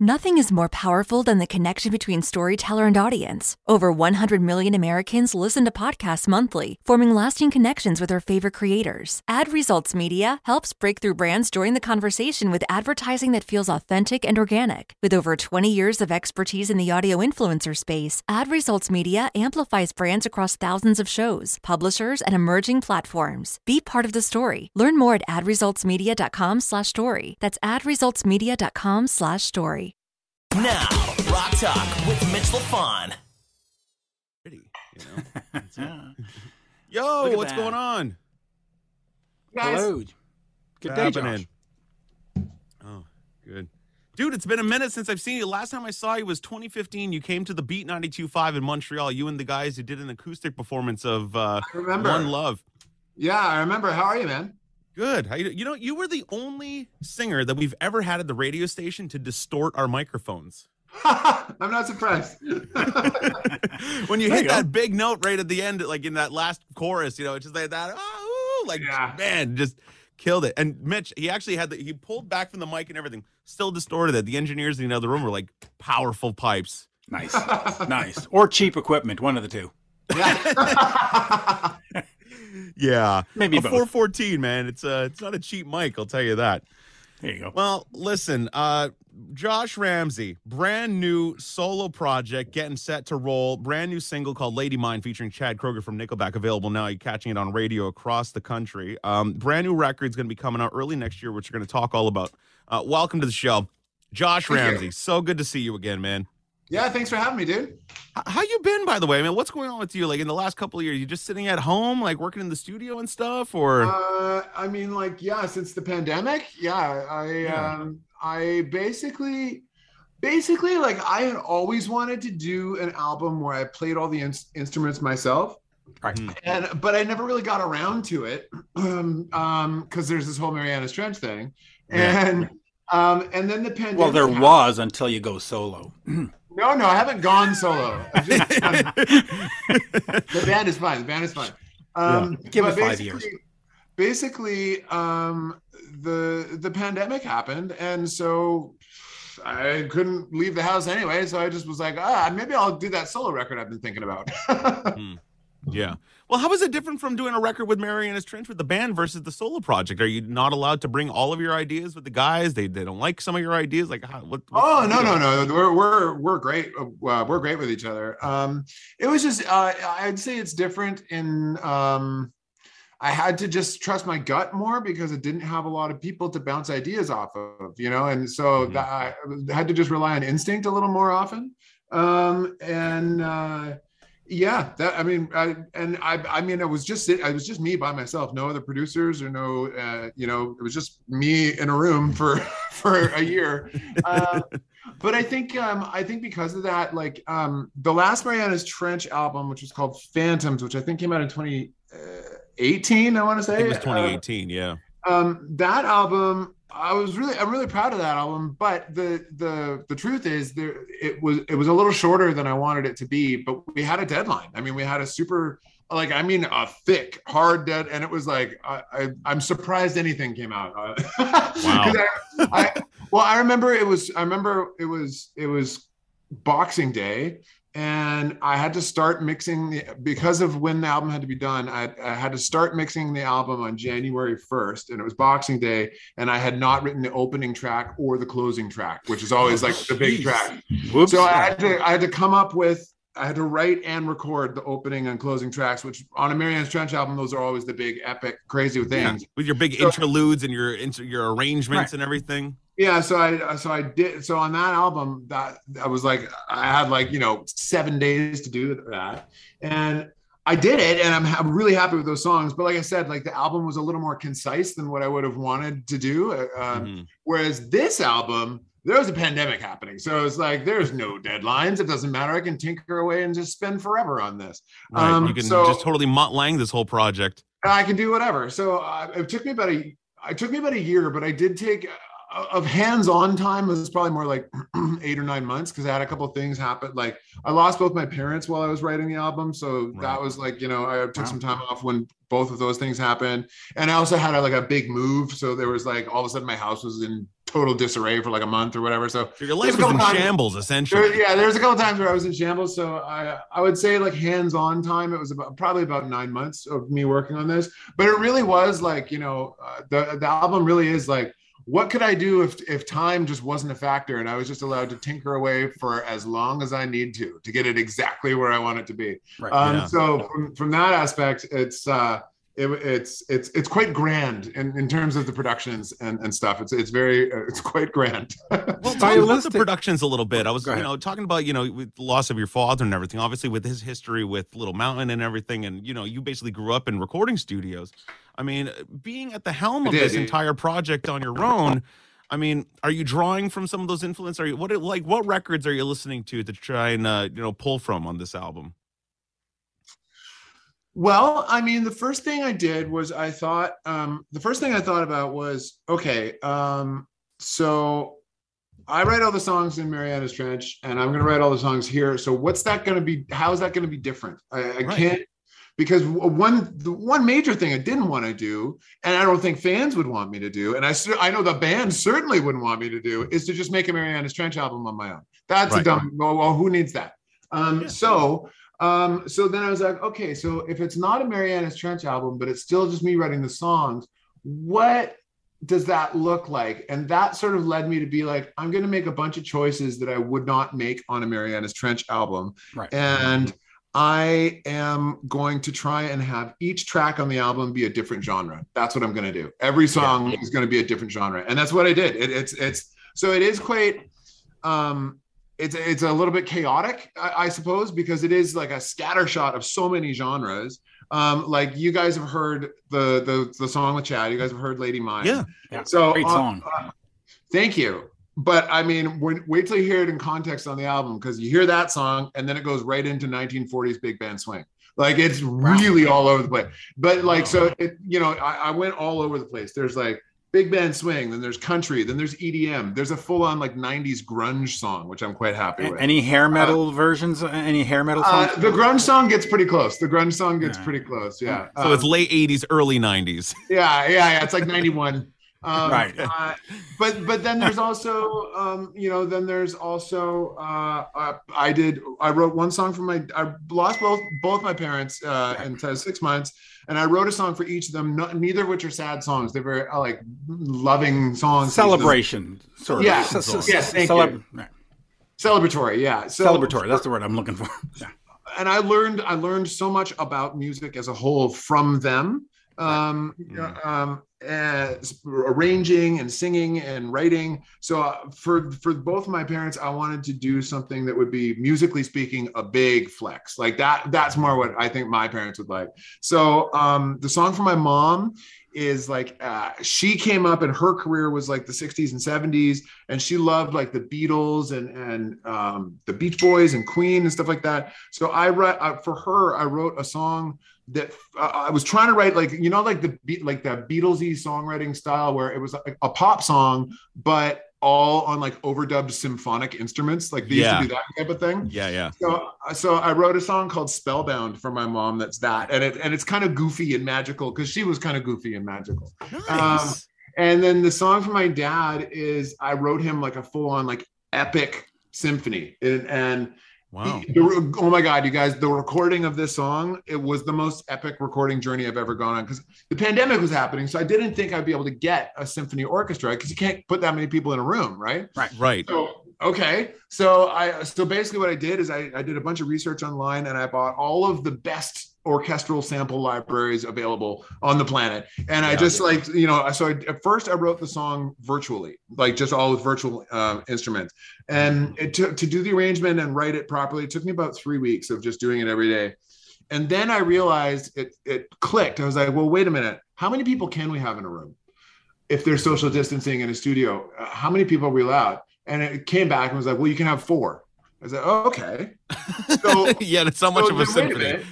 Nothing is more powerful than the connection between storyteller and audience. Over 100 million Americans listen to podcasts monthly, forming lasting connections with their favorite creators. Ad Results Media helps breakthrough brands join the conversation with advertising that feels authentic and organic. With over 20 years of expertise in the audio influencer space, Ad Results Media amplifies brands across thousands of shows, publishers, and emerging platforms. Be part of the story. Learn more at adresultsmedia.com/story. That's adresultsmedia.com/story. Now, Rock Talk with Mitch Lafon. Pretty, you know. That's it. Look Yo, what's that. going on? Hello. Good day, Josh. Oh, good. Dude, it's been a minute since I've seen you. Last time I saw you was 2015. You came to the Beat 92.5 in Montreal. You and the guys who did an acoustic performance of uh, I remember. One Love. Yeah, I remember. How are you, man? Good. How you, you know, you were the only singer that we've ever had at the radio station to distort our microphones. I'm not surprised. when you There hit you go. that big note right at the end, like in that last chorus, you know, it's just like that. Oh, like Yeah. man, just killed it. And Mitch, he actually had the he pulled back from the mic and everything, still distorted it. The engineers in the other room were like powerful pipes. Nice. nice. Or cheap equipment, one of the two. yeah. Yeah, Maybe a both. 414, man. It's uh it's not a cheap mic, I'll tell you that. There you go. Well, listen, uh, Josh Ramsay, brand new solo project getting set to roll. Brand new single called Lady Mine featuring Chad Kroeger from Nickelback available now. You're catching it on radio across the country. Um, brand new record's going to be coming out early next year, which you're going to talk all about. Uh, welcome to the show. Josh Ramsay, so good to see you again, man. Yeah, thanks for having me, dude. How you been, by the way? I mean, what's going on with you? Like in the last couple of years, you just sitting at home, like working in the studio and stuff, or Uh, I mean, like, yeah, since the pandemic, yeah, I, Yeah. um, I basically, basically, like, I had always wanted to do an album where I played all the ins- instruments myself. Right. Mhm. and but I never really got around to it um um because there's this whole Marianas Trench thing Yeah. and um and then the pandemic Well, there happened. was until you go solo. no no I haven't gone solo just the band is fine the band is fine um Give it five basically- years. basically um the the pandemic happened and so I couldn't leave the house anyway, so I just was like, ah, maybe I'll do that solo record I've been thinking about. Yeah. Well, how is it different from doing a record with Marianas Trench with the band versus the solo project? Are you not allowed to bring all of your ideas with the guys? They they don't like some of your ideas. Like, how, what? Oh no no no we're we're we're great uh, we're great with each other. Um, it was just uh, I'd say it's different in um, I had to just trust my gut more because it didn't have a lot of people to bounce ideas off of, you know, and so Mhm. that I had to just rely on instinct a little more often. Um, and uh, yeah, that I mean, I, and I I mean, it was just it, I was just me by myself, no other producers or no, uh, you know, it was just me in a room for for a year. Uh, but I think um, I think because of that, like um, the last Marianas Trench album, which was called Phantoms, which I think came out in 2018, I want to say. it was Uh, 2018. yeah. um, that album, I was really, I'm really proud of that album. But the the the truth is, there it was it was a little shorter than I wanted it to be. But we had a deadline. I mean, we had a super like I mean a thick hard dead, and it was like I, I I'm surprised anything came out. 'cause I, I well, I remember it was I remember it was it was Boxing Day. And I had to start mixing the, because of when the album had to be done. I, I had to start mixing the album on January 1st, and it was Boxing Day. And I had not written the opening track or the closing track, which is always like the big Jeez. track. Whoops. So I had to I had to come up with I had to write and record the opening and closing tracks, which on a Marianas Trench album, those are always the big epic crazy Yeah, things. with your big So- interludes and your your arrangements Right. and everything. Yeah, so I so I did so on that album that I was like I had like you know seven days to do that, and I did it, and I'm, I'm really happy with those songs. But like I said, like the album was a little more concise than what I would have wanted to do. Uh, um, Mhm. Whereas this album, there was a pandemic happening, so it's like there's no deadlines. It doesn't matter. I can tinker away and just spend forever on this. Right. Um, you can so- just totally Mont Lang this whole project. I can do whatever. So uh, it took me about a it took me about a year, but I did take of hands-on time. Was probably more like eight or nine months because I had a couple of things happen. Like I lost both my parents while I was writing the album, so Right. that was like you know I took Wow. some time off when both of those things happened, and I also had a, like a big move, so there was like all of a sudden my house was in total disarray for like a month or whatever. So Your life couple in times- shambles, there, essentially. yeah, there's a couple times where I was in shambles. So I I would say like hands-on time. It was about probably about nine months of me working on this, but it really was like you know uh, the the album really is like what could I do if if time just wasn't a factor and I was just allowed to tinker away for as long as I need to to get it exactly where I want it to be. Right. Um, Yeah. So from, from that aspect, it's uh, it, it's it's it's quite grand in, in terms of the productions and, and stuff. It's it's very uh, it's quite grand. Well, talk about the productions a little bit. I was, you know, talking about, you know, with the loss of your father and everything. Obviously, with his history with Little Mountain and everything, and you know, you basically grew up in recording studios. I mean, being at the helm of did, this yeah. entire project on your own. I mean, are you drawing from some of those influences? Are you what like what records are you listening to to try and uh, you know pull from on this album? Well, I mean, the first thing I did was I thought um, the first thing I thought about was okay, um, so I write all the songs in Marianas Trench, and I'm going to write all the songs here. So what's that going to be? How is that going to be different? I, I Right. can't because one the one major thing I didn't want to do, and I don't think fans would want me to do, and I I know the band certainly wouldn't want me to do, is to just make a Marianas Trench album on my own. That's a dumb. Well, well, who needs that? Um, Yeah. So um, so then I was like, okay, so if it's not a Marianas Trench album, but it's still just me writing the songs, what does that look like? And that sort of led me to be like, I'm going to make a bunch of choices that I would not make on a Marianas Trench album. Right. And I am going to try and have each track on the album be a different genre. That's what I'm going to do. Every song is going to be a different genre. And that's what I did. It, it's, it's, so it is quite, um, it's it's a little bit chaotic, I, I suppose, because it is like a scatter shot of so many genres. Um, like you guys have heard the the the song with Chad. You guys have heard Lady Mine. Yeah. Yeah. So Great uh, song. uh, thank you. But I mean, when, wait till you hear it in context on the album because you hear that song and then it goes right into 1940s big band swing. Like it's really all over the place. But like, so it, you know, I, I went all over the place. There's like big band swing, then there's country, then there's EDM. There's a full on like 90s grunge song, which I'm quite happy with. Any hair metal versions? Any hair metal Uh, songs? the grunge song gets pretty close. The grunge song gets Yeah. pretty close. Yeah. So it's Um, late '80s, early '90s. yeah, yeah, yeah. It's like 91. Um, Right. Uh, but but then there's also um, you know then there's also uh, uh, I did I wrote one song for my I lost both both my parents uh, in six months and I wrote a song for each of them. Neither of which are sad songs. They're very uh, like loving songs. Celebration, sort of. Yeah. Yes, thank celeb- right. Celebratory. Yeah. So, Celebratory. That's the word I'm looking for. Yeah. and I learned I learned so much about music as a whole from them. Um, Mhm. um, as arranging and singing and writing. So uh, for for both my parents, I wanted to do something that would be musically speaking a big flex. Like that. That's more what I think my parents would like. So um, the song for my mom is like uh, she came up and her career was like the 60s and 70s and she loved like the beatles and and um, the beach boys and queen and stuff like that so i wrote uh, for her i wrote a song that uh, i was trying to write like you know like the beat like the beatlesy songwriting style where it was a, a pop song but all on like overdubbed symphonic instruments like they Yeah. used to do that type of thing Yeah, yeah. so, so I wrote a song called "Spellbound" for my mom. That's that, and it and it's kind of goofy and magical because she was kind of goofy and magical. Nice. And then the song for my dad is I wrote him like a full on like epic symphony, and, and wow. the- the- oh my god, you guys, the recording of this song it was the most epic recording journey I've ever gone on because the pandemic was happening, so I didn't think I'd be able to get a symphony orchestra because you can't put that many people in a room, right? Right. So okay, so I so basically what I did is I, I did a bunch of research online and I bought all of the best orchestral sample libraries available on the planet, and I Yeah. just like you know so I, at first I wrote the song virtually, like just all with virtual uh, instruments, and it took to do the arrangement and write it properly. It took me about three weeks of just doing it every day. And then I realized it it clicked. I was like, well, wait a minute. How many people can we have in a room? If there's social distancing in a studio, uh, how many people are we allowed? And it came back and was like, well, you can have four. I said, oh, okay. So- yeah, it's not much of a symphony.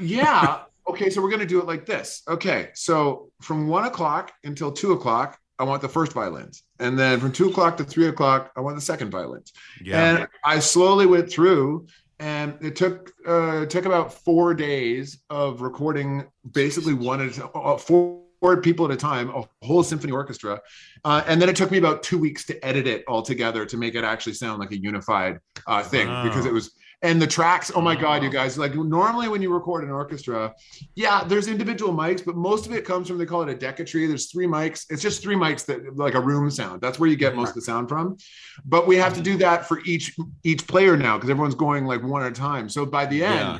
Yeah. Okay. So we're going to do it like this. Okay. So from one o'clock until two o'clock, I want the first violins. and then from two o'clock to three o'clock, I want the second violins. Yeah. And I slowly went through, and it took uh, it took about four days of recording, basically one at a, uh, four four people at a time, a whole symphony orchestra, uh, and then it took me about two weeks to edit it all together to make it actually sound like a unified uh, thing Wow. because it was. And the tracks, oh my God, you guys! Like normally when you record an orchestra, yeah, there's individual mics, but most of it comes from they call it a Decca tree. There's three mics. It's just three mics that like a room sound. That's where you get most of the sound from. But we have to do that for each each player now because everyone's going like one at a time. So by the end, Yeah.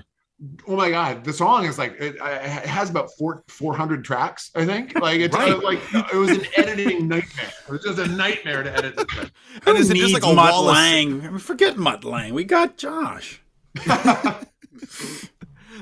Oh my god, the song is like it, it has about four four hundred tracks. I think like it's Right. like it was an editing nightmare. It was just a nightmare to edit this thing. and is it just like needs a Mutt wall of Lang? I Forget Mutt Lange. We got Josh.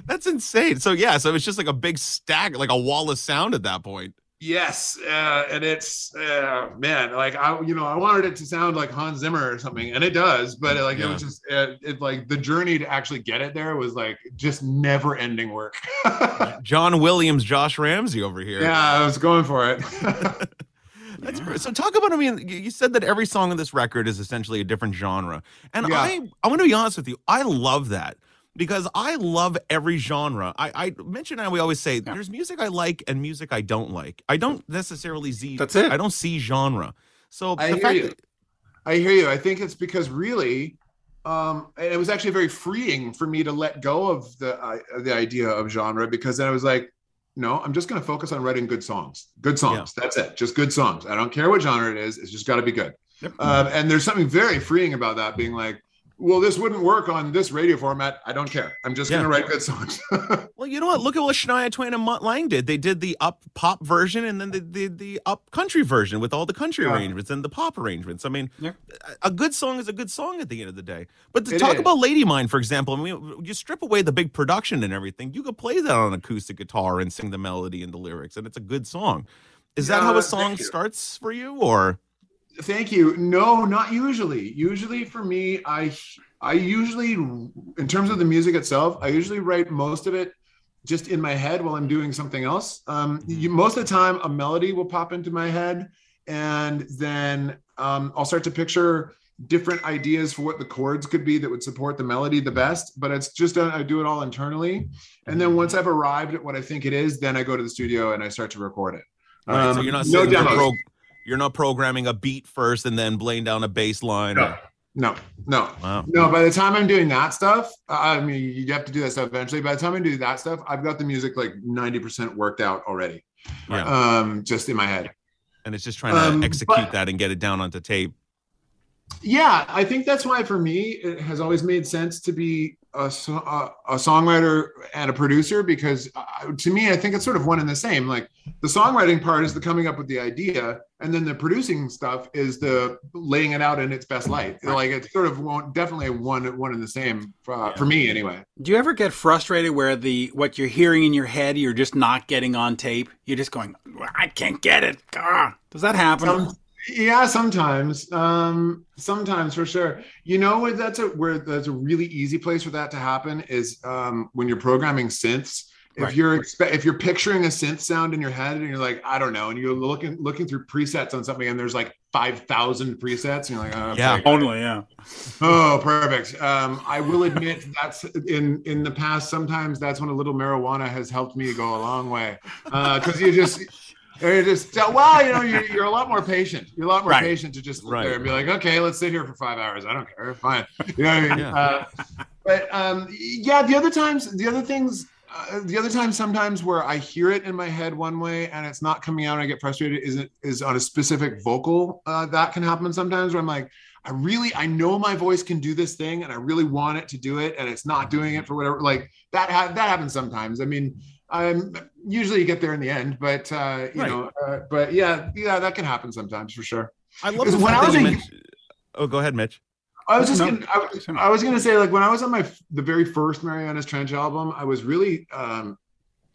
That's insane. So yeah, so it's just like a big stack, like a wall of sound at that point. Yes, uh, and it's uh, man, like I, you know, I wanted it to sound like Hans Zimmer or something, and it does. But like it was just, uh, it like the journey to actually get it there was like just never-ending work. John Williams, Josh Ramsay over here. yeah, I was going for it. That's. So talk about. I mean, you you said that every song on this record is essentially a different genre, and Yeah. I I'm going to be honest with you. I love that because I love every genre. I I mentioned how we always say there's music I like and music I don't like. I don't necessarily see. That's it. I don't see genre. So I the hear fact you. that I hear you. I think it's because really, um, it was actually very freeing for me to let go of the uh, the idea of genre because then I was like, no, I'm just going to focus on writing good songs. Good songs. That's it. Just good songs. I don't care what genre it is. It's just got to be good. Yep. Um, and there's something very freeing about that being like, well, this wouldn't work on this radio format. I don't care. I'm just Yeah. going to write good songs. Well, you know what? Look at what Shania Twain and Mutt Lange did. They did the up pop version and then they did the up country version with all the country Yeah. arrangements and the pop arrangements. I mean, Yeah. a a good song is a good song at the end of the day. But to It talk is. about Lady Mine, for example, I mean, you strip away the big production and everything, you could play that on acoustic guitar and sing the melody and the lyrics, and it's a good song. Is that how a song starts for you, or Thank you. No, not usually. Usually for me, I I usually in terms of the music itself, I usually write most of it just in my head while I'm doing something else. Um, you, most of the time, a melody will pop into my head, and then um, I'll start to picture different ideas for what the chords could be that would support the melody the best. But it's just I do it all internally, and then once I've arrived at what I think it is, then I go to the studio and I start to record it. Right, so Um, you're not no demos. pro- you're not programming a beat first and then laying down a bass line. No. No, no, Wow. no. By the time I'm doing that stuff, I mean, you have to do that stuff eventually. By the time I do that stuff, I've got the music like 90% worked out already, Yeah. um, just in my head. and it's just trying to Um, execute but- that and get it down onto tape. Yeah, I think that's why for me it has always made sense to be a, a, a songwriter and a producer because uh, to me I think it's sort of one and the same. Like the songwriting part is the coming up with the idea, and then the producing stuff is the laying it out in its best light. Like it's sort of one, definitely one one and the same uh, for me anyway. Do you ever get frustrated where the what you're hearing in your head you're just not getting on tape? You're just going, I can't get it. Ah. Does that happen? Some, yeah, sometimes. Um, sometimes for sure. You know where that's a where that's a really easy place for that to happen is um, when you're programming synths. If Right. you're expe- if you're picturing a synth sound in your head and you're like, I don't know, and you're looking looking through presets on something and there's like five thousand presets, and you're like, oh, Yeah. okay. Only, yeah. Oh, perfect. Um, I will admit that's in in the past. Sometimes that's when a little marijuana has helped me go a long way because you just you're just well, you know, you're, you're a lot more patient. You're a lot more Right. patient to just sit Right. there and be like, okay, let's sit here for five hours. I don't care, fine. You know what I mean? Yeah. Uh, but um, yeah, the other times, the other things. Uh, the other time, sometimes where I hear it in my head one way and it's not coming out, and I get frustrated. Is it is on a specific vocal uh, that can happen sometimes? Where I'm like, I really, I know my voice can do this thing, and I really want it to do it, and it's not doing it for whatever. Like that, ha- that happens sometimes. I mean, I'm usually you get there in the end, but uh, you Right. know, uh, but yeah, yeah, that can happen sometimes for sure. I love when I was mentioned- Oh, go ahead, Mitch. I was just No, gonna, I, was- I was gonna say like when I was on my the very first Marianas Trench album, I was really um,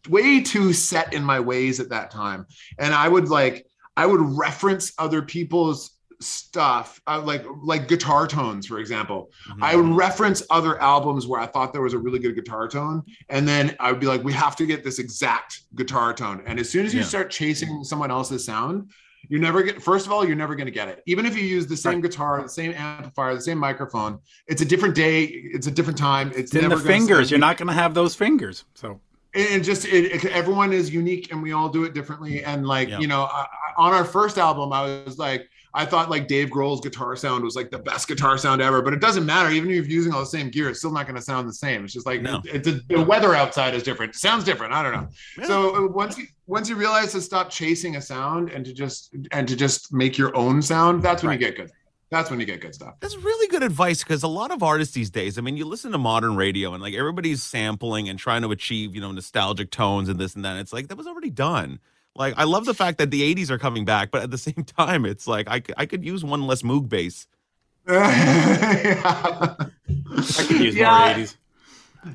way too set in my ways at that time, and I would like I would reference other people's stuff, uh, like like guitar tones, for example. Mm-hmm. I would reference other albums where I thought there was a really good guitar tone, and then I would be like, we have to get this exact guitar tone. And as soon as you Yeah. start chasing someone else's sound, you're never get first of all you're never going to get it even if you use the same guitar the same amplifier the same microphone it's a different day it's a different time it's, It's in never the fingers. You're not going to have those fingers. So and just it, it- everyone is unique and we all do it differently and like Yeah. you know I- on our first album i was like i thought like dave grohl's guitar sound was like the best guitar sound ever but it doesn't matter even if you're using all the same gear it's still not going to sound the same it's just like No. it's a, the weather outside is different it sounds different i don't know Yeah. so uh, once you once you realize to stop chasing a sound and to just and to just make your own sound that's when you get good that's when you get good stuff That's really good advice because a lot of artists these days, I mean, you listen to modern radio and like everybody's sampling and trying to achieve, you know, nostalgic tones and this and that. It's like that was already done. Like, I love the fact that the 80s are coming back, but at the same time, it's like I, I could use one less Moog bass. yeah, I could use Yeah. more 80s.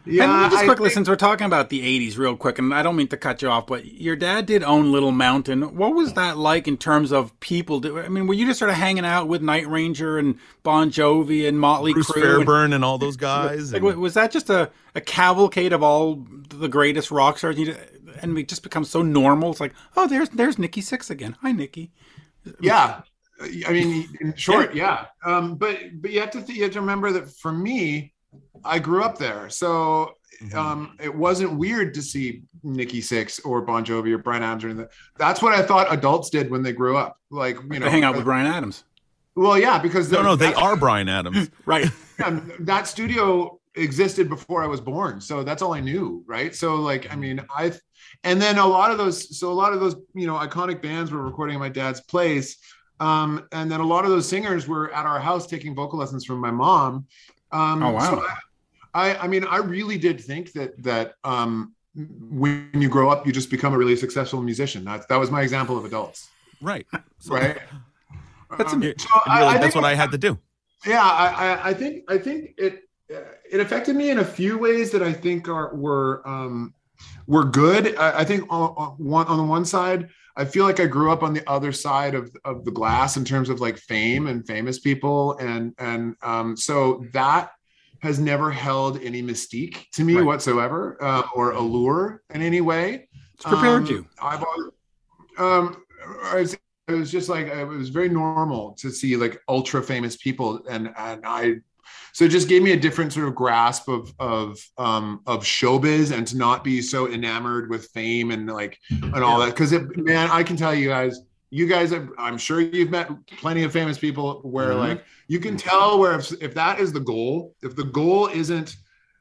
yeah and just quickly, think- since we're talking about the 80s real quick, and I don't mean to cut you off, but your dad did own Little Mountain. What was that like in terms of people? Do, I mean, were you just sort of hanging out with Night Ranger and Bon Jovi and Motley Bruce Crue? and- Fairbairn and all those guys. Like, and- was that just a, a cavalcade of all the greatest rock stars? You- And we just become so normal. It's like, oh, there's there's Nikki Sixx again. Hi, Nikki. yeah i mean in short yeah, um but but you have to th- you have to remember that for me i grew up there so Mhm. um it wasn't weird to see nikki sixx or bon jovi or bryan adams or anything. that's what i thought adults did when they grew up like you know to hang out with Bryan Adams. well yeah because no, no, they are Bryan Adams. Right. yeah, that studio existed before I was born. So that's all I knew, right? So like, I mean, I and then a lot of those, so a lot of those, you know, iconic bands were recording at my dad's place. Um, and then a lot of those singers were at our house taking vocal lessons from my mom. Um, Oh, wow. so I, I, I mean, I really did think that that um, when you grow up, you just become a really successful musician. That that was my example of adults, Right. So, right? That's Um, so I- like, that's what I had to do. yeah I, I i think i think it it affected me in a few ways that i think are were um were good i, I think on, on one on the one side i feel like i grew up on the other side of of the glass in terms of like fame and famous people and and um so that has never held any mystique to me Right. whatsoever uh, or allure in any way It's prepared um, you. I've always, um, I was- it was just like it was very normal to see like ultra famous people, and and I, so it just gave me a different sort of grasp of of um of showbiz and to not be so enamored with fame and like and all that because man I can tell you guys. You guys, have, I'm sure you've met plenty of famous people where, Mhm. like, you can tell where if, if that is the goal, if the goal isn't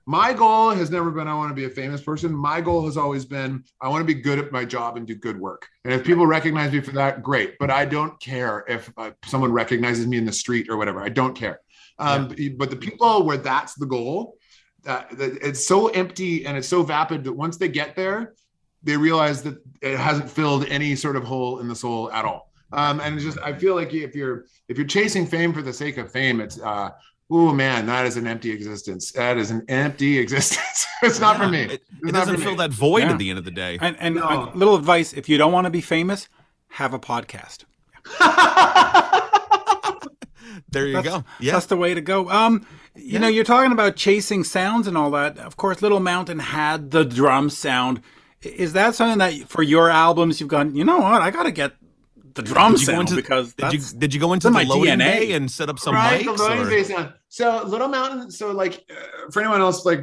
my goal has never been I want to be a famous person. My goal has always been I want to be good at my job and do good work. And if people recognize me for that, great. But I don't care if uh, someone recognizes me in the street or whatever. I don't care. Um, But the people where that's the goal, that, that it's so empty and it's so vapid that once they get there, they realize that it hasn't filled any sort of hole in the soul at all. Um, and it's just I feel like if you're if you're chasing fame for the sake of fame, it's uh, oh man, that is an empty existence. That is an empty existence. it's not for me. It, it doesn't fill me. that void Yeah. at the end of the day. And, and No. a little advice: if you don't want to be famous, have a podcast. there you That's- go. Yeah. That's the way to go. Um, you know, you're talking about chasing sounds and all that. Of course, Little Mountain had the drum sound. Is that something that for your albums you've gone? You know what? I got to get the drum Did you go sound into- because Did you did you go into in the my loading DNA. bay and set up some right, the mics? loading or- bay sound. So Little Mountain. So like uh, for anyone else like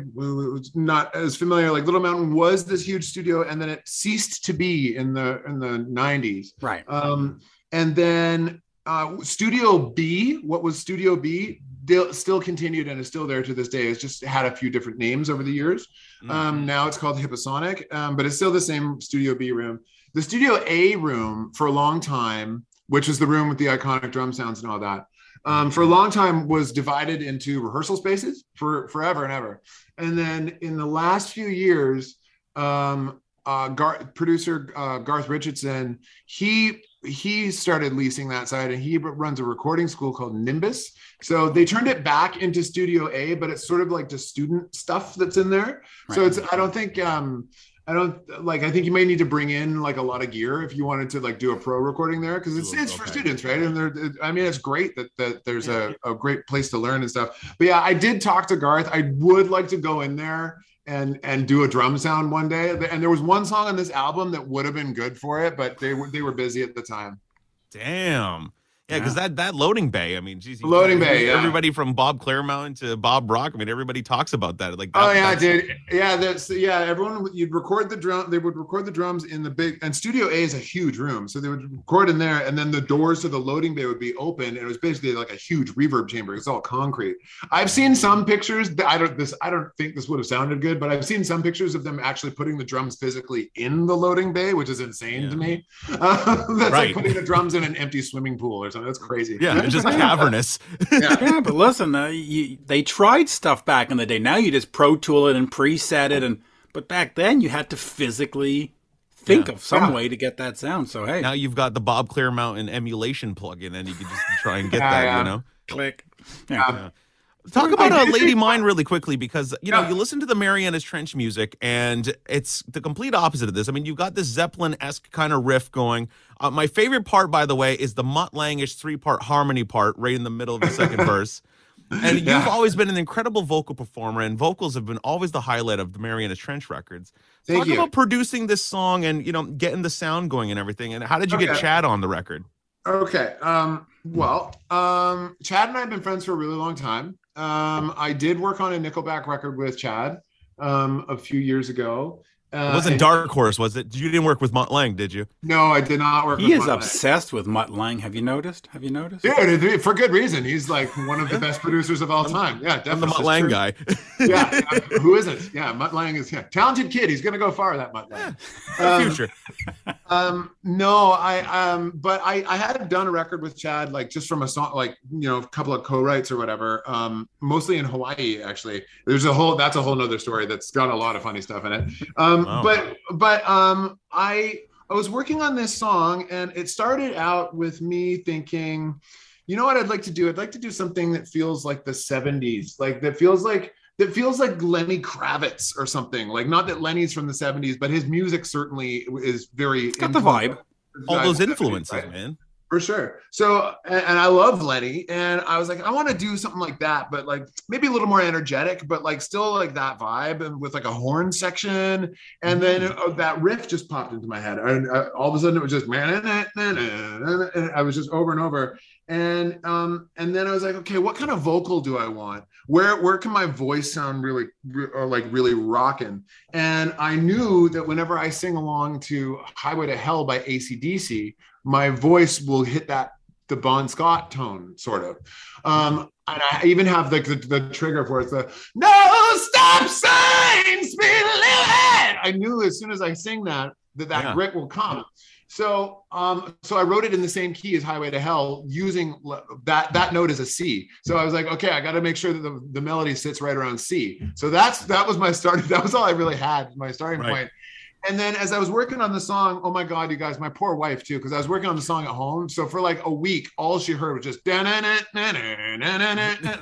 not as familiar, like Little Mountain was this huge studio, and then it ceased to be in the in the '90s. right. Um, and then uh, Studio B, what was Studio B, still, still continued and is still there to this day. It's just had a few different names over the years. Mm-hmm. Um, now it's called Hipposonic, um, but it's still the same Studio B room. The Studio A room for a long time, which is the room with the iconic drum sounds and all that, um, for a long time was divided into rehearsal spaces for forever and ever. And then in the last few years, um, uh, Gar- producer uh, Garth Richardson, he he started leasing that side, and he runs a recording school called Nimbus. So they turned it back into Studio A, but it's sort of like the student stuff that's in there. So it's I don't think um, I don't like I think you may need to bring in like a lot of gear if you wanted to like do a pro recording there because it's it's for students, right? And they're I mean it's great that that there's a, a great place to learn and stuff. But yeah, I did talk to Garth. I would like to go in there and and do a drum sound one day. And there was one song on this album that would have been good for it, but they were they were busy at the time. Damn. Yeah, because that that loading bay. I mean, geez, Loading bay, yeah. Everybody from Bob Clearmountain to Bob Rock. I mean, everybody talks about that. Like, Oh yeah, dude. Yeah, that's yeah. Everyone would- you'd record the drum. They would record the drums in the big and Studio A is a huge room, so they would record in there, and then the doors to the loading bay would be open, and it was basically like a huge reverb chamber. It's all concrete. I've seen some pictures. that- I don't this. I don't think this would have sounded good, but I've seen some pictures of them actually putting the drums physically in the loading bay, which is insane Yeah. to me. Uh, that's Right. like putting the drums in an empty swimming pool or something. That's crazy. Yeah, it's just cavernous. yeah. Yeah, but listen, uh, you, they tried stuff back in the day. Now you just Pro Tool it and preset it, and but back then you had to physically think Yeah. of some Yeah. way to get that sound. So hey, now you've got the Bob Clearmountain and emulation plugin, and you can just try and get Yeah, that. yeah. You know. click. Yeah. Talk about a Lady Mine really quickly because you know Yeah. you listen to the Marianas Trench music and it's the complete opposite of this. I mean, you've got this Zeppelin esque kind of riff going. Uh, my favorite part, by the way, is the Mutt Langish three part harmony part right in the middle of the second verse. And you've always been an incredible vocal performer, and vocals have been always the highlight of the Marianas Trench records. Thank Talk you. about producing this song and you know getting the sound going and everything. And how did you get Chad on the record? Okay. Um, well, um, Chad and I have been friends for a really long time. Um, I did work on a Nickelback record with Chad um, a few years ago. Uh, It wasn't and- Dark Horse, was it? You didn't work with Mutt Lange, did you? No, I did not work He with is Mutt Lange. obsessed with Mutt Lange. Have you noticed? Have you noticed? Dude, for good reason. He's like one of the best producers of all time. Yeah, I'm definitely. the Mutt Lange guy. yeah, yeah, who is it? Yeah, Mutt Lange is yeah, talented kid. He's gonna go far. That Mutt Lange. The Um, future. Um, no, I um, but I I had done a record with Chad, like just from a song, like you know, a couple of co-writes or whatever. Um, mostly in Hawaii, actually. There's a whole that's a whole nother story that's got a lot of funny stuff in it. Um, Wow. but but um, I I was working on this song, and it started out with me thinking, you know what I'd like to do? I'd like to do something that feels like the '70s, like that feels like that feels like Lenny Kravitz or something. Like not that Lenny's from the 70s, but his music certainly is very got the vibe. All those 70s, influences, right? man. For sure. So and, and I love Lenny. And I was like, I want to do something like that, but like maybe a little more energetic, but like still like that vibe and with like a horn section. And then uh, that riff just popped into my head. And uh, all of a sudden it was just man, and I was just over and over. And um, and then I was like, okay, what kind of vocal do I want? Where where can my voice sound really or like really rocking? And I knew that whenever I sing along to Highway to Hell by ACDC, my voice will hit that the Bon Scott tone, sort of. Um, and I even have like the, the trigger for it, the no stop signs, speed limit. I knew as soon as I sing that that that Yeah. grit will come. So, um, so I wrote it in the same key as Highway to Hell, using that that note as a C. So I was like, okay, I got to make sure that the, the melody sits right around C. So that's that was my starting. That was all I really had, my starting Right. point. And then as I was working on the song, oh my God, you guys, my poor wife too, because I was working on the song at home. So for like a week, all she heard was just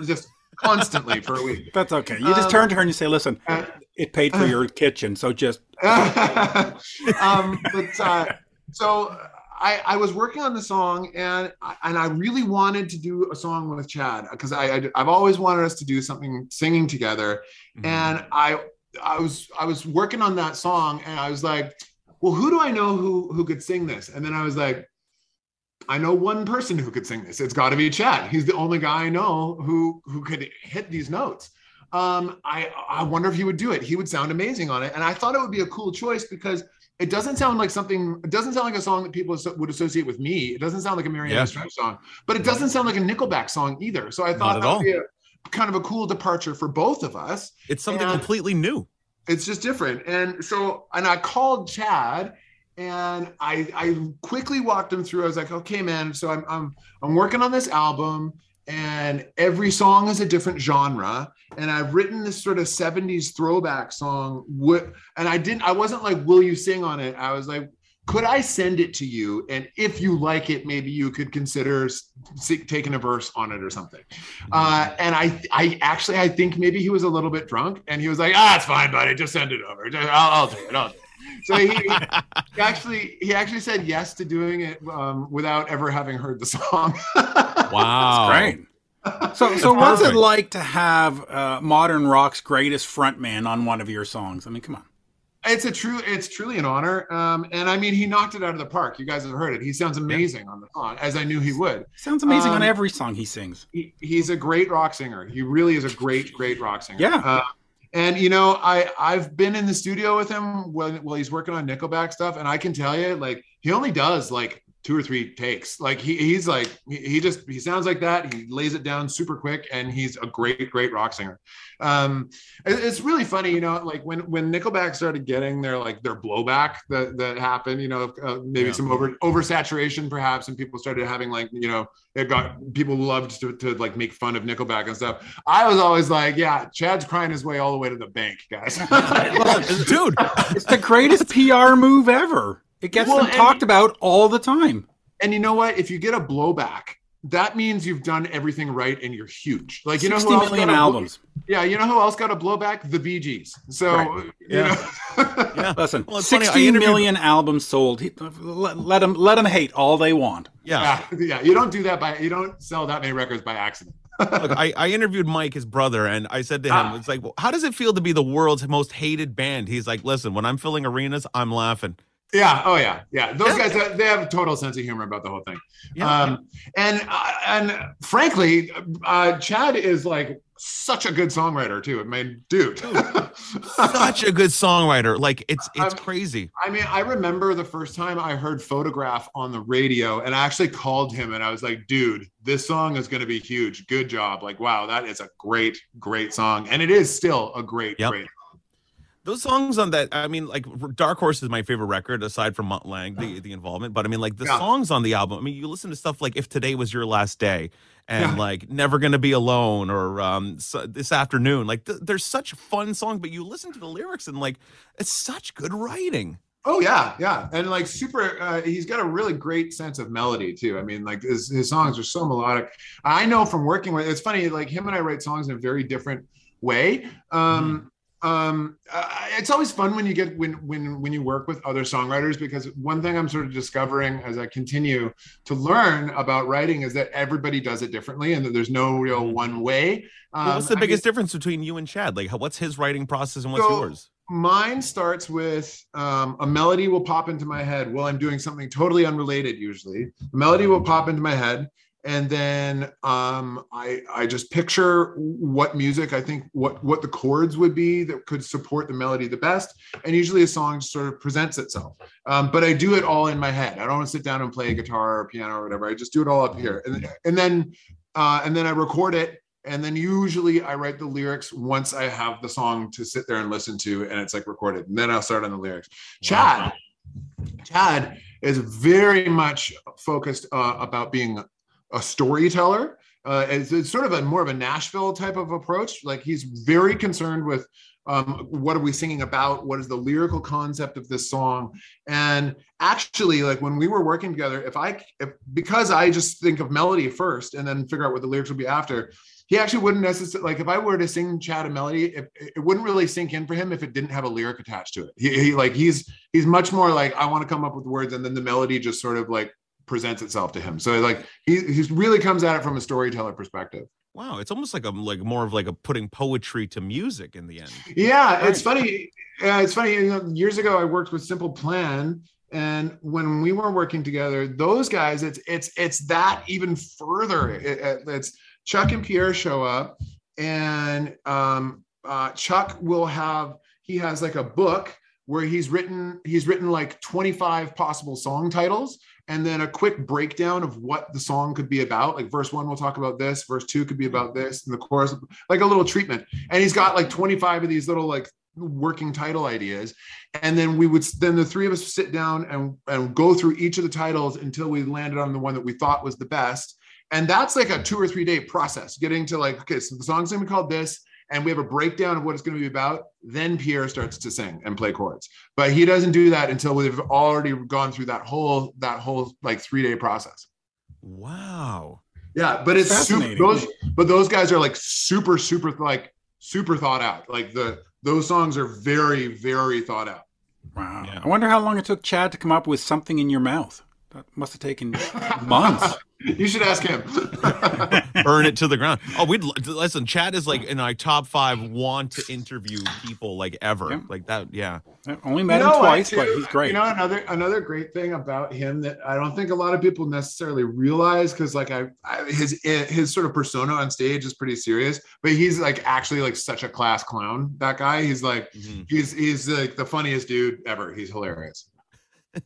just constantly for a week. That's okay. You just Um, turn to her and you say, "Listen, uh, it paid for your kitchen, so just um, but uh, so I, I was working on the song and I- and I really wanted to do a song with Chad because I, I I've always wanted us to do something singing together Mm-hmm. and I I was I was working on that song and I was like, well, who do I know who who could sing this? And then I was like, I know one person who could sing this. It's got to be Chad. He's the only guy I know who who could hit these notes. Um, I I wonder if he would do it. He would sound amazing on it, and I thought it would be a cool choice because it doesn't sound like something. It doesn't sound like a song that people would associate with me. It doesn't sound like a Mariana Yeah. Song, but it doesn't sound like a Nickelback song either. So I thought that all. would be a kind of a cool departure for both of us It's something And- completely new. it's just different and so and i called chad and i i quickly walked him through i was like okay man so i'm i'm i'm working on this album and every song is a different genre and i've written this sort of 70s throwback song and i didn't i wasn't like will you sing on it i was like could i send it to you and if you like it maybe you could consider taking a verse on it or something uh, and I, I actually, I think maybe he was a little bit drunk, and he was like, "Ah, it's fine, buddy. Just send it over. I'll, I'll do it. I'll do it." So he, he actually, he actually said yes to doing it um, without ever having heard the song. Wow. great." So, so what's it like to have uh, modern rock's greatest frontman on one of your songs? I mean, come on. it's a true it's truly an honor um and i mean he knocked it out of the park you guys have heard it he sounds amazing on the song as i knew he would Sounds amazing on Um, every song he sings. he, he's a great rock singer he really is a great great rock singer Yeah. uh, and you know i i've been in the studio with him when while he's working on nickelback stuff and i can tell you like he only does like two or three takes like he, he's like he, he just he sounds like that he lays it down super quick and he's a great great rock singer um it- it's really funny you know like when when nickelback started getting their like their blowback that that happened you know uh, maybe Yeah. some over oversaturation perhaps and people started having like you know it got people loved to, to like make fun of nickelback and stuff i was always like yeah chad's crying his way all the way to the bank guys dude. It's the greatest PR move ever. It gets Well, them and- talked about all the time. and you know what if you get a blowback that means you've done everything right and you're huge like you know 60 who else million got a blow- albums. yeah you know who else got a blowback the bee gees so Right. you Yeah. know Yeah. Listen, Well, it's funny, I sixty million albums sold. He- Let, let them let them hate all they want. Yeah. yeah, yeah. You don't do that by you don't sell that many records by accident. Look, I, I interviewed Mike, his brother, and I said to him, Ah. it's like, well, how does it feel to be the world's most hated band? He's like, listen, when I'm filling arenas, I'm laughing. Yeah. Oh yeah. Yeah. Those guys they have a total sense of humor about the whole thing. Yeah. Um, and uh, and frankly, uh, Chad is like such a good songwriter too. I mean, dude. Such a good songwriter. Like it's it's Um, crazy. I mean, I remember the first time I heard Photograph on the radio, and I actually called him and I was like, dude, this song is going to be huge. Good job. Like, wow, that is a great, great song. And it is still a great, Yep. great. Those songs on that, I mean, like Dark Horse is my favorite record aside from Mutt Lange, the, the involvement. But I mean, like the Yeah. songs on the album. I mean, you listen to stuff like "If Today Was Your Last Day" and Yeah. like "Never Gonna Be Alone" or um, so, "This Afternoon." Like th- there's such fun songs, but you listen to the lyrics and like it's such good writing. Oh yeah, yeah, and like super. Uh, he's got a really great sense of melody too. I mean, like his, his songs are so melodic. I know from working with. It's funny, like him and I write songs in a very different way. Um, um, uh, it's always fun when you get when when when you work with other songwriters because one thing I'm sort of discovering as I continue to learn about writing is that everybody does it differently and that there's no real one way. Um, Well, what's the I biggest difference between you and Chad? Like, how, what's his writing process and what's So- yours? mine starts with um, a melody will pop into my head while I'm doing something totally unrelated. Usually, a melody will pop into my head, and then um, I I just picture what music I think what what the chords would be that could support the melody the best. And usually, a song sort of presents itself. Um, but I do it all in my head. I don't want to sit down and play guitar or piano or whatever. I just do it all up here, and and then uh, and then I record it and then usually I write the lyrics once I have the song to sit there and listen to, and it's like recorded. And then I'll start on the lyrics. Chad, Chad is very much focused uh, about being a storyteller. Uh, it's, it's sort of a more of a Nashville type of approach. Like he's very concerned with um, what are we singing about? What is the lyrical concept of this song? And actually, like when we were working together, if I, if, because I just think of melody first and then figure out what the lyrics will be after, he actually wouldn't necessarily like if I were to sing Chad a melody, it, it wouldn't really sink in for him if it didn't have a lyric attached to it. He, he like he's he's much more like I want to come up with words, and then the melody just sort of like presents itself to him. So like he he really comes at it from a storyteller perspective. Wow, it's almost like a like more of like a putting poetry to music in the end. Yeah, it's funny. Uh, it's funny. You know, years ago, I worked with Simple Plan, and when we were working together, those guys, it's it's it's that even further. It, it- it's Chuck and Pierre show up, and um, uh, Chuck will have he has like a book where he's written he's written like 25 possible song titles and then a quick breakdown of what the song could be about. Like verse one we'll talk about this. Verse two could be about mm-hmm. this. And the chorus like a little treatment. And he's got like 25 of these little like working title ideas. And then we would then the three of us sit down and and go through each of the titles until we landed on the one that we thought was the best. And that's like a two or three day process getting to like okay so the song's gonna be called this and we have a breakdown of what it's going to be about then pierre starts to sing and play chords but he doesn't do that until we've already gone through that whole that whole like three day process Wow. yeah but it's super, those but those guys are like super super like super thought out like the those songs are very very thought out Wow. Yeah. I wonder how long it took Chad to come up with something in your mouth. That must have taken months. You should ask him. burn it to the ground. Oh, we'd listen. Chad is like in our top five want to interview people like ever. Yeah. Like that. Yeah. I only met You him know what, twice, but he's great. You know, another another great thing about him that I don't think a lot of people necessarily realize because like I, I his his sort of persona on stage is pretty serious, but he's like actually like such a class clown. That guy, he's like Mhm. he's he's like the funniest dude ever. He's hilarious.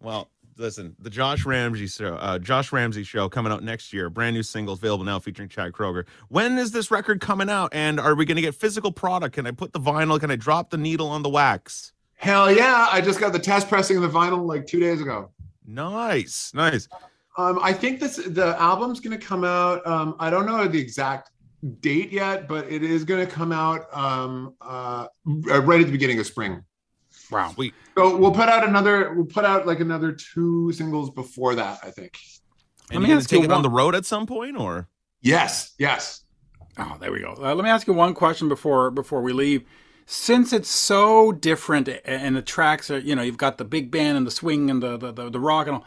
Well, listen, the Josh Ramsay show, uh, Josh Ramsay show coming out next year. Brand new singles available now featuring Chad Kroeger. When is this record coming out? And are we going to get physical product? Can I put the vinyl? Can I drop the needle on the wax? Hell yeah! I just got the test pressing of the vinyl like two days ago. Nice, nice. Um, I think this the album's going to come out. Um, I don't know the exact date yet, but it is going to come out um, uh, right at the beginning of spring. Wow. Sweet. So we'll put out another. We'll put out like another two singles before that. I think. And me you ask to take you it on the road at some point, or Yes. Yes. Oh, there we go. Uh, let me ask you one question before before we leave. Since it's so different and the tracks are, you know, you've got the big band and the swing and the the, the, the rock and all.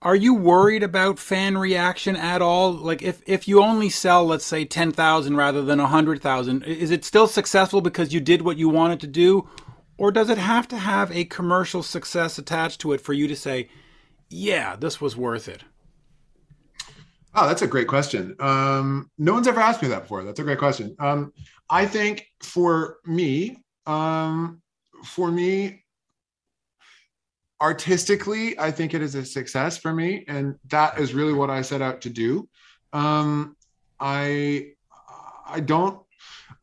Are you worried about fan reaction at all? Like if if you only sell, let's say, 10,000 rather than 100,000, is it still successful because you did what you wanted to do? Or does it have to have a commercial success attached to it for you to say, "Yeah, this was worth it"? Oh, that's a great question. Um, no one's ever asked me that before. That's a great question. Um, I think for me, um, for me, artistically, I think it is a success for me, and that is really what I set out to do. Um, I, I don't.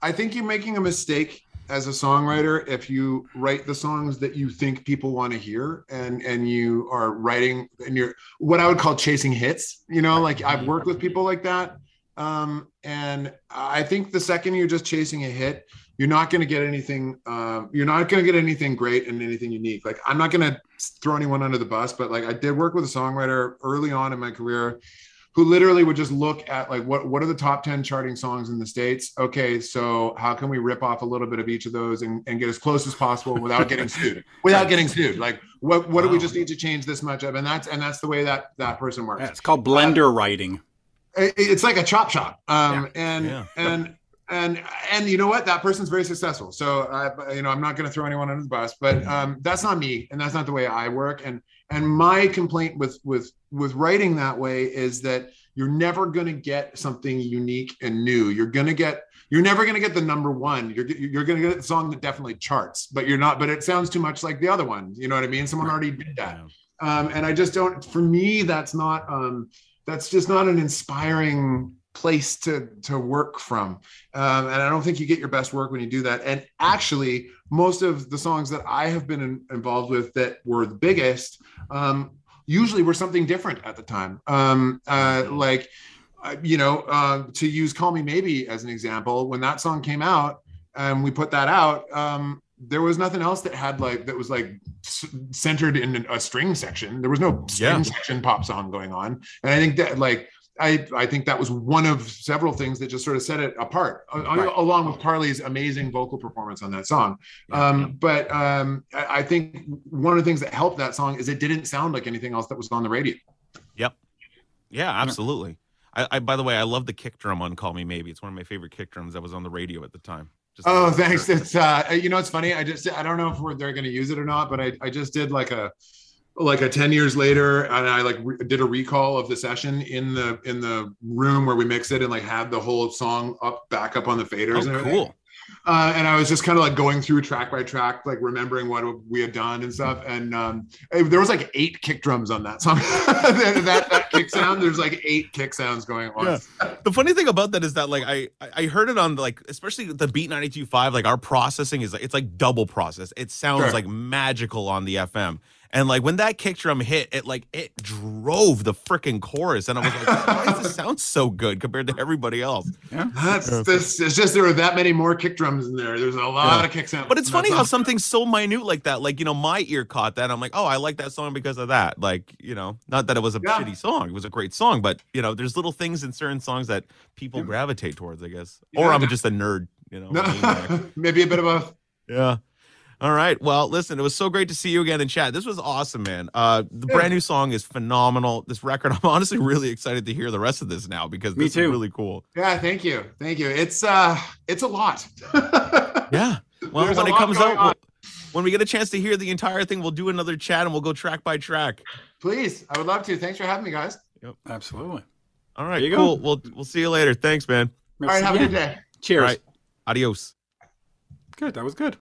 I think you're making a mistake as a songwriter if you write the songs that you think people want to hear and and you are writing and you're what I would call chasing hits. You know, like I've worked with people like that. Um, and I think the second you're just chasing a hit, you're not going to get anything. Um, you're not going to get anything great and anything unique. Like I'm not going to throw anyone under the bus, but like I did work with a songwriter early on in my career who literally would just look at like what what are the top 10 charting songs in the states? Okay so how can we rip off a little bit of each of those and, and get as close as possible without getting sued? Without getting sued. Like what what do we just need to change this much of? And that's and that's the way that that person works. Yeah, it's called blender writing. it- it's like a chop shop. Um and Yeah. and and and you know what? That person's very successful. So i you know i'm not going to throw anyone under the bus but um that's not me and that's not the way i work. And and my complaint with with with writing that way is that you're never going to get something unique and new you're going to get you're never going to get the number one you're you're going to get a song that definitely charts but you're not but it sounds too much like the other one you know what i mean someone already did that um, and I just don't. For me, that's not. Um, that's just not an inspiring place to to work from. Um, and I don't think you get your best work when you do that. And actually, most of the songs that I have been in, involved with that were the biggest, um, usually were something different at the time. Um, uh, like, uh, you know, uh, to use "Call Me Maybe" as an example, when that song came out and we put that out. Um, there was nothing else that had like that was like centered in a string section. There was no string Yeah. section pop song going on, and I think that like I I think that was one of several things that just sort of set it apart, Right. along with Carly's amazing vocal performance on that song. Um, but um, I, I think one of the things that helped that song is it didn't sound like anything else that was on the radio. Yep. Yeah, absolutely. I, I by the way, I love the kick drum on "Call Me Maybe." It's one of my favorite kick drums that was on the radio at the time. Just Oh, thanks. It's uh, you know, it's funny. I just I don't know if we're, they're going to use it or not, but I I just did like a like a 10 years later and i like re- did a recall of the session in the in the room where we mix it and like had the whole song up back up on the faders and Oh, everything. cool. uh, and i was just kind of like going through track by track like remembering what we had done and stuff and um eh, there was like eight kick drums on that song that, that, that kick sound there's like eight kick sounds going on Yeah. The funny thing about that is that like I I I heard it on like especially the Beat 92.5 like our processing is like it's like double process. It sounds Sure. like magical on the FM. And like when that kick drum hit, it like it drove the freaking chorus, and I was like, "Why does this sound so good compared to everybody else?" Yeah. that's this it's just there were that many more kick drums in there there's a lot Yeah. of kick sounds But it's funny how song. something so minute like that, like you know, my ear caught that. I'm like, oh, I like that song because of that. Like you know, not that it was a Yeah. shitty song; it was a great song. But you know, there's little things in certain songs that people Yeah. gravitate towards, I guess. Or I'm just a nerd, you know. No, maybe a bit of a Yeah. All right. Well, listen, it was so great to see you again in chat. This was awesome, man. Uh, the brand new song is phenomenal. This record, I'm honestly really excited to hear the rest of this now because Me this too. is really cool. Yeah, thank you, thank you. It's uh, it's a lot. Yeah. Well, There's when it comes going out, we'll- when we get a chance to hear the entire thing, we'll do another chat and we'll go track by track. Please, I would love to. Thanks for having me, guys. Yep. Absolutely. All right. There you cool. go. We'll we'll see you later. Thanks, man. All right, have a good day. Cheers. All right. Adios. Good. That was good.